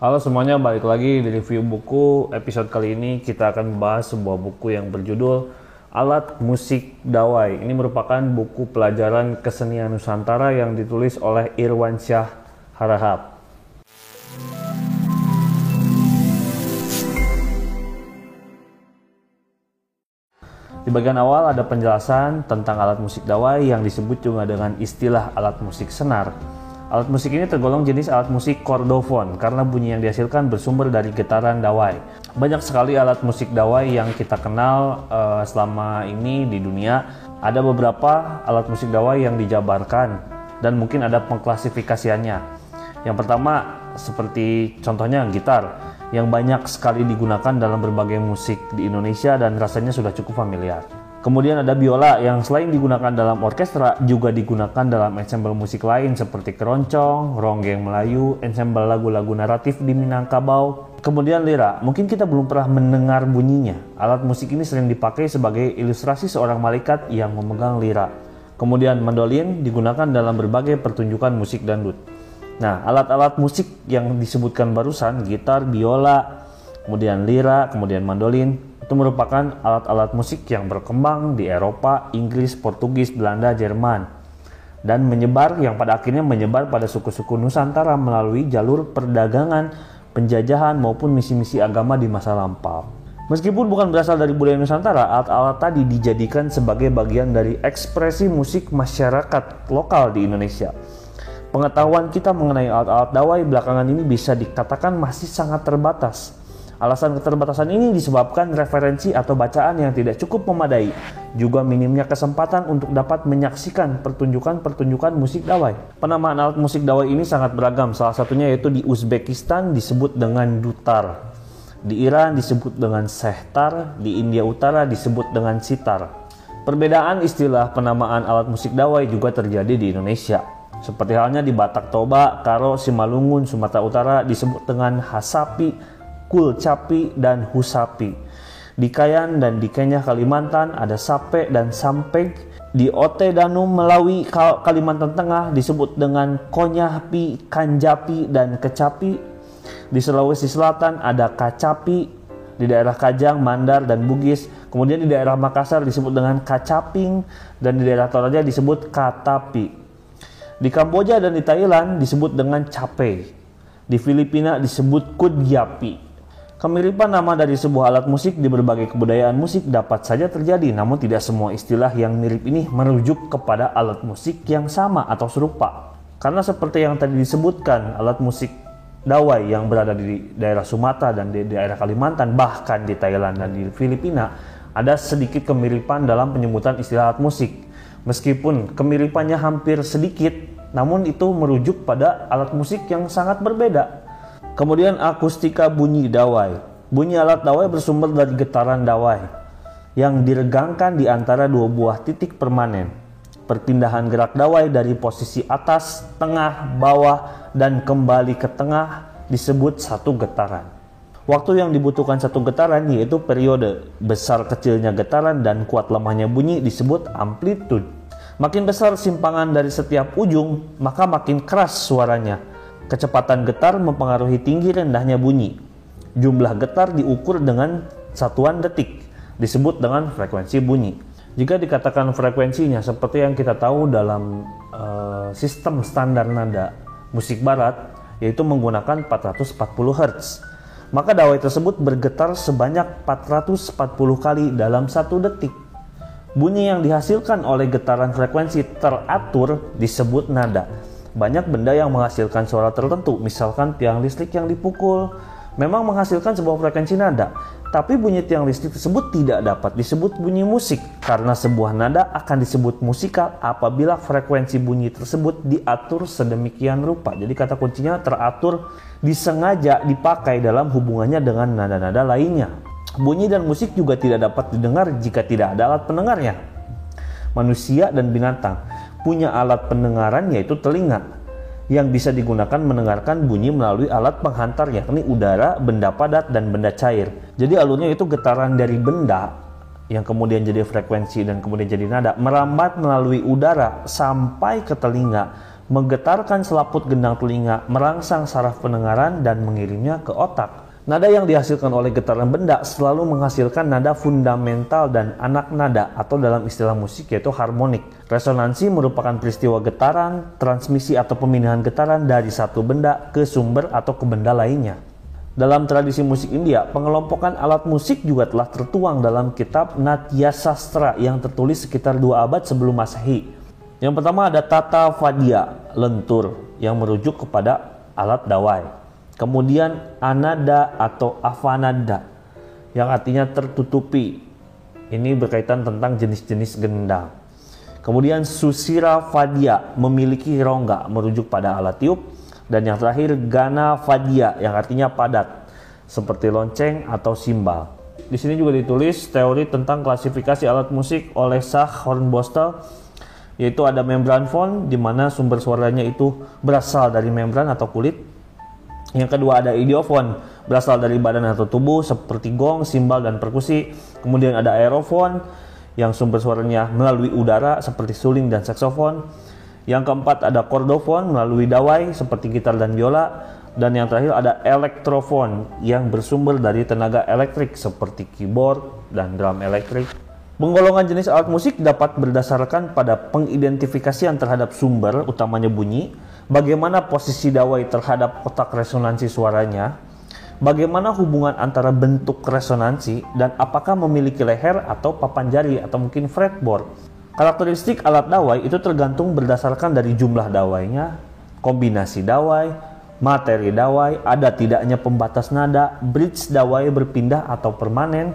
Halo semuanya, balik lagi di review buku. Episode kali ini kita akan membahas sebuah buku yang berjudul Alat Musik Dawai. Ini merupakan buku pelajaran kesenian Nusantara yang ditulis oleh Irwan Syah Harahap. Di bagian awal ada penjelasan tentang alat musik dawai yang disebut juga dengan istilah alat musik senar. Alat musik ini tergolong jenis alat musik kordofon karena bunyi yang dihasilkan bersumber dari getaran dawai. Banyak sekali alat musik dawai yang kita kenal uh, selama ini di dunia. Ada beberapa alat musik dawai yang dijabarkan dan mungkin ada pengklasifikasiannya. Yang pertama seperti contohnya gitar yang banyak sekali digunakan dalam berbagai musik di Indonesia dan rasanya sudah cukup familiar. Kemudian ada biola yang selain digunakan dalam orkestra juga digunakan dalam ensemble musik lain seperti keroncong, ronggeng Melayu, ensemble lagu-lagu naratif di Minangkabau. Kemudian lira, mungkin kita belum pernah mendengar bunyinya. Alat musik ini sering dipakai sebagai ilustrasi seorang malaikat yang memegang lira. Kemudian mandolin digunakan dalam berbagai pertunjukan musik dangdut. Nah, alat-alat musik yang disebutkan barusan, gitar, biola, kemudian lira, kemudian mandolin, itu merupakan alat-alat musik yang berkembang di Eropa, Inggris, Portugis, Belanda, Jerman dan menyebar yang pada akhirnya menyebar pada suku-suku Nusantara melalui jalur perdagangan, penjajahan maupun misi-misi agama di masa lampau. Meskipun bukan berasal dari budaya Nusantara, alat-alat tadi dijadikan sebagai bagian dari ekspresi musik masyarakat lokal di Indonesia. Pengetahuan kita mengenai alat-alat dawai belakangan ini bisa dikatakan masih sangat terbatas Alasan keterbatasan ini disebabkan referensi atau bacaan yang tidak cukup memadai, juga minimnya kesempatan untuk dapat menyaksikan pertunjukan-pertunjukan musik dawai. Penamaan alat musik dawai ini sangat beragam, salah satunya yaitu di Uzbekistan disebut dengan dutar, di Iran disebut dengan sehtar, di India Utara disebut dengan sitar. Perbedaan istilah penamaan alat musik dawai juga terjadi di Indonesia. Seperti halnya di Batak Toba, Karo, Simalungun, Sumatera Utara disebut dengan hasapi, Kulcapi, dan Husapi. Di Kayan dan di Kenya Kalimantan ada Sape dan Sampeg. Di Ote Danum Melawi Kalimantan Tengah disebut dengan Konyahpi, Kanjapi, dan Kecapi. Di Sulawesi Selatan ada Kacapi, di daerah Kajang, Mandar, dan Bugis. Kemudian di daerah Makassar disebut dengan Kacaping, dan di daerah Toraja disebut Katapi. Di Kamboja dan di Thailand disebut dengan Cape. Di Filipina disebut Kudyapi. Kemiripan nama dari sebuah alat musik di berbagai kebudayaan musik dapat saja terjadi, namun tidak semua istilah yang mirip ini merujuk kepada alat musik yang sama atau serupa. Karena seperti yang tadi disebutkan, alat musik dawai yang berada di daerah Sumatera dan di daerah Kalimantan, bahkan di Thailand dan di Filipina, ada sedikit kemiripan dalam penyebutan istilah alat musik. Meskipun kemiripannya hampir sedikit, namun itu merujuk pada alat musik yang sangat berbeda Kemudian akustika bunyi dawai. Bunyi alat dawai bersumber dari getaran dawai yang diregangkan di antara dua buah titik permanen. Perpindahan gerak dawai dari posisi atas, tengah, bawah, dan kembali ke tengah disebut satu getaran. Waktu yang dibutuhkan satu getaran yaitu periode besar kecilnya getaran dan kuat lemahnya bunyi disebut amplitude. Makin besar simpangan dari setiap ujung, maka makin keras suaranya. Kecepatan getar mempengaruhi tinggi rendahnya bunyi. Jumlah getar diukur dengan satuan detik, disebut dengan frekuensi bunyi. Jika dikatakan frekuensinya seperti yang kita tahu dalam uh, sistem standar nada musik barat, yaitu menggunakan 440 Hz, maka dawai tersebut bergetar sebanyak 440 kali dalam satu detik. Bunyi yang dihasilkan oleh getaran frekuensi teratur disebut nada banyak benda yang menghasilkan suara tertentu, misalkan tiang listrik yang dipukul, memang menghasilkan sebuah frekuensi nada. Tapi bunyi tiang listrik tersebut tidak dapat disebut bunyi musik karena sebuah nada akan disebut musikal apabila frekuensi bunyi tersebut diatur sedemikian rupa. Jadi kata kuncinya teratur disengaja dipakai dalam hubungannya dengan nada-nada lainnya. Bunyi dan musik juga tidak dapat didengar jika tidak ada alat pendengarnya. Manusia dan binatang punya alat pendengaran yaitu telinga yang bisa digunakan mendengarkan bunyi melalui alat penghantar yakni udara, benda padat, dan benda cair. Jadi alurnya itu getaran dari benda yang kemudian jadi frekuensi dan kemudian jadi nada merambat melalui udara sampai ke telinga menggetarkan selaput gendang telinga, merangsang saraf pendengaran dan mengirimnya ke otak. Nada yang dihasilkan oleh getaran benda selalu menghasilkan nada fundamental dan anak nada atau dalam istilah musik yaitu harmonik. Resonansi merupakan peristiwa getaran, transmisi atau pemindahan getaran dari satu benda ke sumber atau ke benda lainnya. Dalam tradisi musik India, pengelompokan alat musik juga telah tertuang dalam kitab Natya Sastra yang tertulis sekitar dua abad sebelum Masehi. Yang pertama ada Tata Vadia, lentur, yang merujuk kepada alat dawai. Kemudian Anada atau Avanada, yang artinya tertutupi. Ini berkaitan tentang jenis-jenis gendang. Kemudian Susira Vadia memiliki rongga merujuk pada alat tiup dan yang terakhir Gana Fadia yang artinya padat seperti lonceng atau simbal. Di sini juga ditulis teori tentang klasifikasi alat musik oleh Sach Hornbostel yaitu ada membran fon di mana sumber suaranya itu berasal dari membran atau kulit. Yang kedua ada idiofon berasal dari badan atau tubuh seperti gong, simbal dan perkusi. Kemudian ada aerofon yang sumber suaranya melalui udara seperti suling dan saksofon. Yang keempat ada kordofon melalui dawai seperti gitar dan biola. Dan yang terakhir ada elektrofon yang bersumber dari tenaga elektrik seperti keyboard dan drum elektrik. Penggolongan jenis alat musik dapat berdasarkan pada pengidentifikasian terhadap sumber, utamanya bunyi, bagaimana posisi dawai terhadap kotak resonansi suaranya, bagaimana hubungan antara bentuk resonansi, dan apakah memiliki leher atau papan jari atau mungkin fretboard. Karakteristik alat dawai itu tergantung berdasarkan dari jumlah dawainya, kombinasi dawai, materi dawai, ada tidaknya pembatas nada, bridge dawai berpindah atau permanen,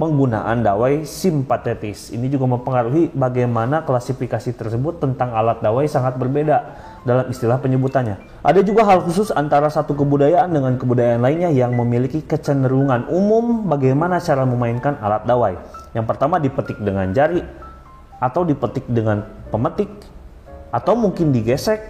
penggunaan dawai simpatetis. Ini juga mempengaruhi bagaimana klasifikasi tersebut tentang alat dawai sangat berbeda dalam istilah penyebutannya. Ada juga hal khusus antara satu kebudayaan dengan kebudayaan lainnya yang memiliki kecenderungan umum bagaimana cara memainkan alat dawai. Yang pertama dipetik dengan jari, atau dipetik dengan pemetik atau mungkin digesek,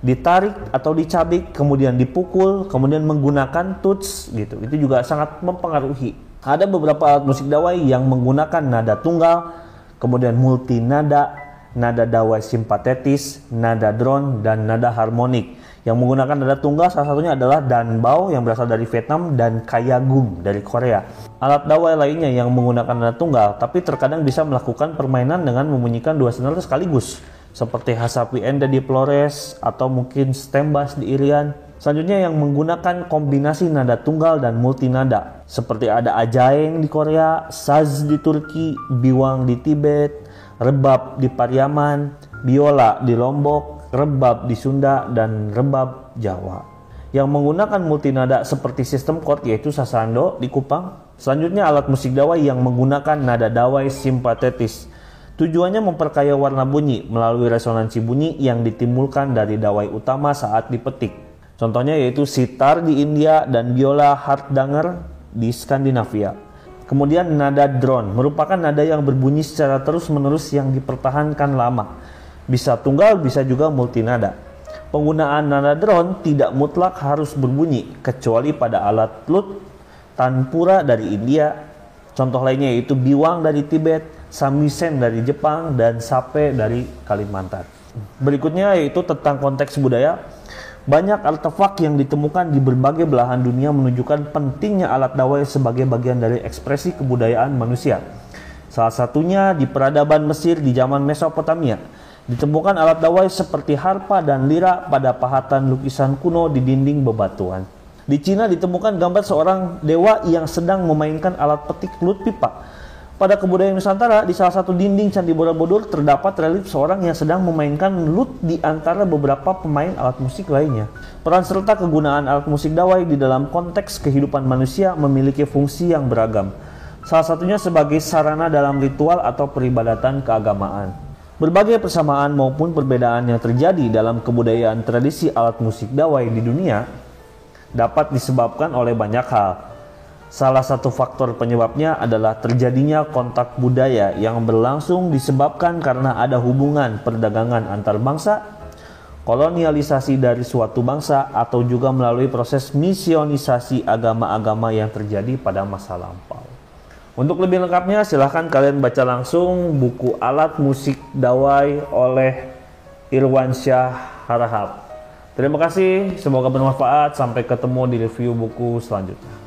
ditarik atau dicabik, kemudian dipukul, kemudian menggunakan tuts gitu. Itu juga sangat mempengaruhi. Ada beberapa alat musik dawai yang menggunakan nada tunggal, kemudian multi nada, nada dawai simpatetis, nada drone, dan nada harmonik. Yang menggunakan nada tunggal salah satunya adalah danbao yang berasal dari Vietnam dan kayagum dari Korea. Alat dawai lainnya yang menggunakan nada tunggal tapi terkadang bisa melakukan permainan dengan membunyikan dua senar sekaligus seperti hasapi enda di Flores atau mungkin stem bass di Irian. Selanjutnya yang menggunakan kombinasi nada tunggal dan multi nada seperti ada ajaeng di Korea, saz di Turki, biwang di Tibet, rebab di Pariaman, biola di Lombok, rebab di Sunda, dan rebab Jawa. Yang menggunakan multinada seperti sistem chord yaitu sasando di Kupang. Selanjutnya alat musik dawai yang menggunakan nada dawai simpatetis. Tujuannya memperkaya warna bunyi melalui resonansi bunyi yang ditimbulkan dari dawai utama saat dipetik. Contohnya yaitu sitar di India dan biola hardanger di Skandinavia. Kemudian nada drone merupakan nada yang berbunyi secara terus-menerus yang dipertahankan lama bisa tunggal, bisa juga multinada. Penggunaan nada drone tidak mutlak harus berbunyi, kecuali pada alat lut, tanpura dari India, contoh lainnya yaitu biwang dari Tibet, samisen dari Jepang, dan sape dari Kalimantan. Berikutnya yaitu tentang konteks budaya. Banyak artefak yang ditemukan di berbagai belahan dunia menunjukkan pentingnya alat dawai sebagai bagian dari ekspresi kebudayaan manusia. Salah satunya di peradaban Mesir di zaman Mesopotamia Ditemukan alat dawai seperti harpa dan lira pada pahatan lukisan kuno di dinding bebatuan. Di Cina ditemukan gambar seorang dewa yang sedang memainkan alat petik lut pipa. Pada kebudayaan Nusantara, di salah satu dinding Candi Borobudur terdapat relief seorang yang sedang memainkan lut di antara beberapa pemain alat musik lainnya. Peran serta kegunaan alat musik dawai di dalam konteks kehidupan manusia memiliki fungsi yang beragam. Salah satunya sebagai sarana dalam ritual atau peribadatan keagamaan. Berbagai persamaan maupun perbedaan yang terjadi dalam kebudayaan tradisi alat musik dawai di dunia dapat disebabkan oleh banyak hal. Salah satu faktor penyebabnya adalah terjadinya kontak budaya yang berlangsung disebabkan karena ada hubungan perdagangan antar bangsa, kolonialisasi dari suatu bangsa, atau juga melalui proses misionisasi agama-agama yang terjadi pada masa lampau. Untuk lebih lengkapnya silahkan kalian baca langsung buku alat musik dawai oleh Irwansyah Harahap. Terima kasih, semoga bermanfaat. Sampai ketemu di review buku selanjutnya.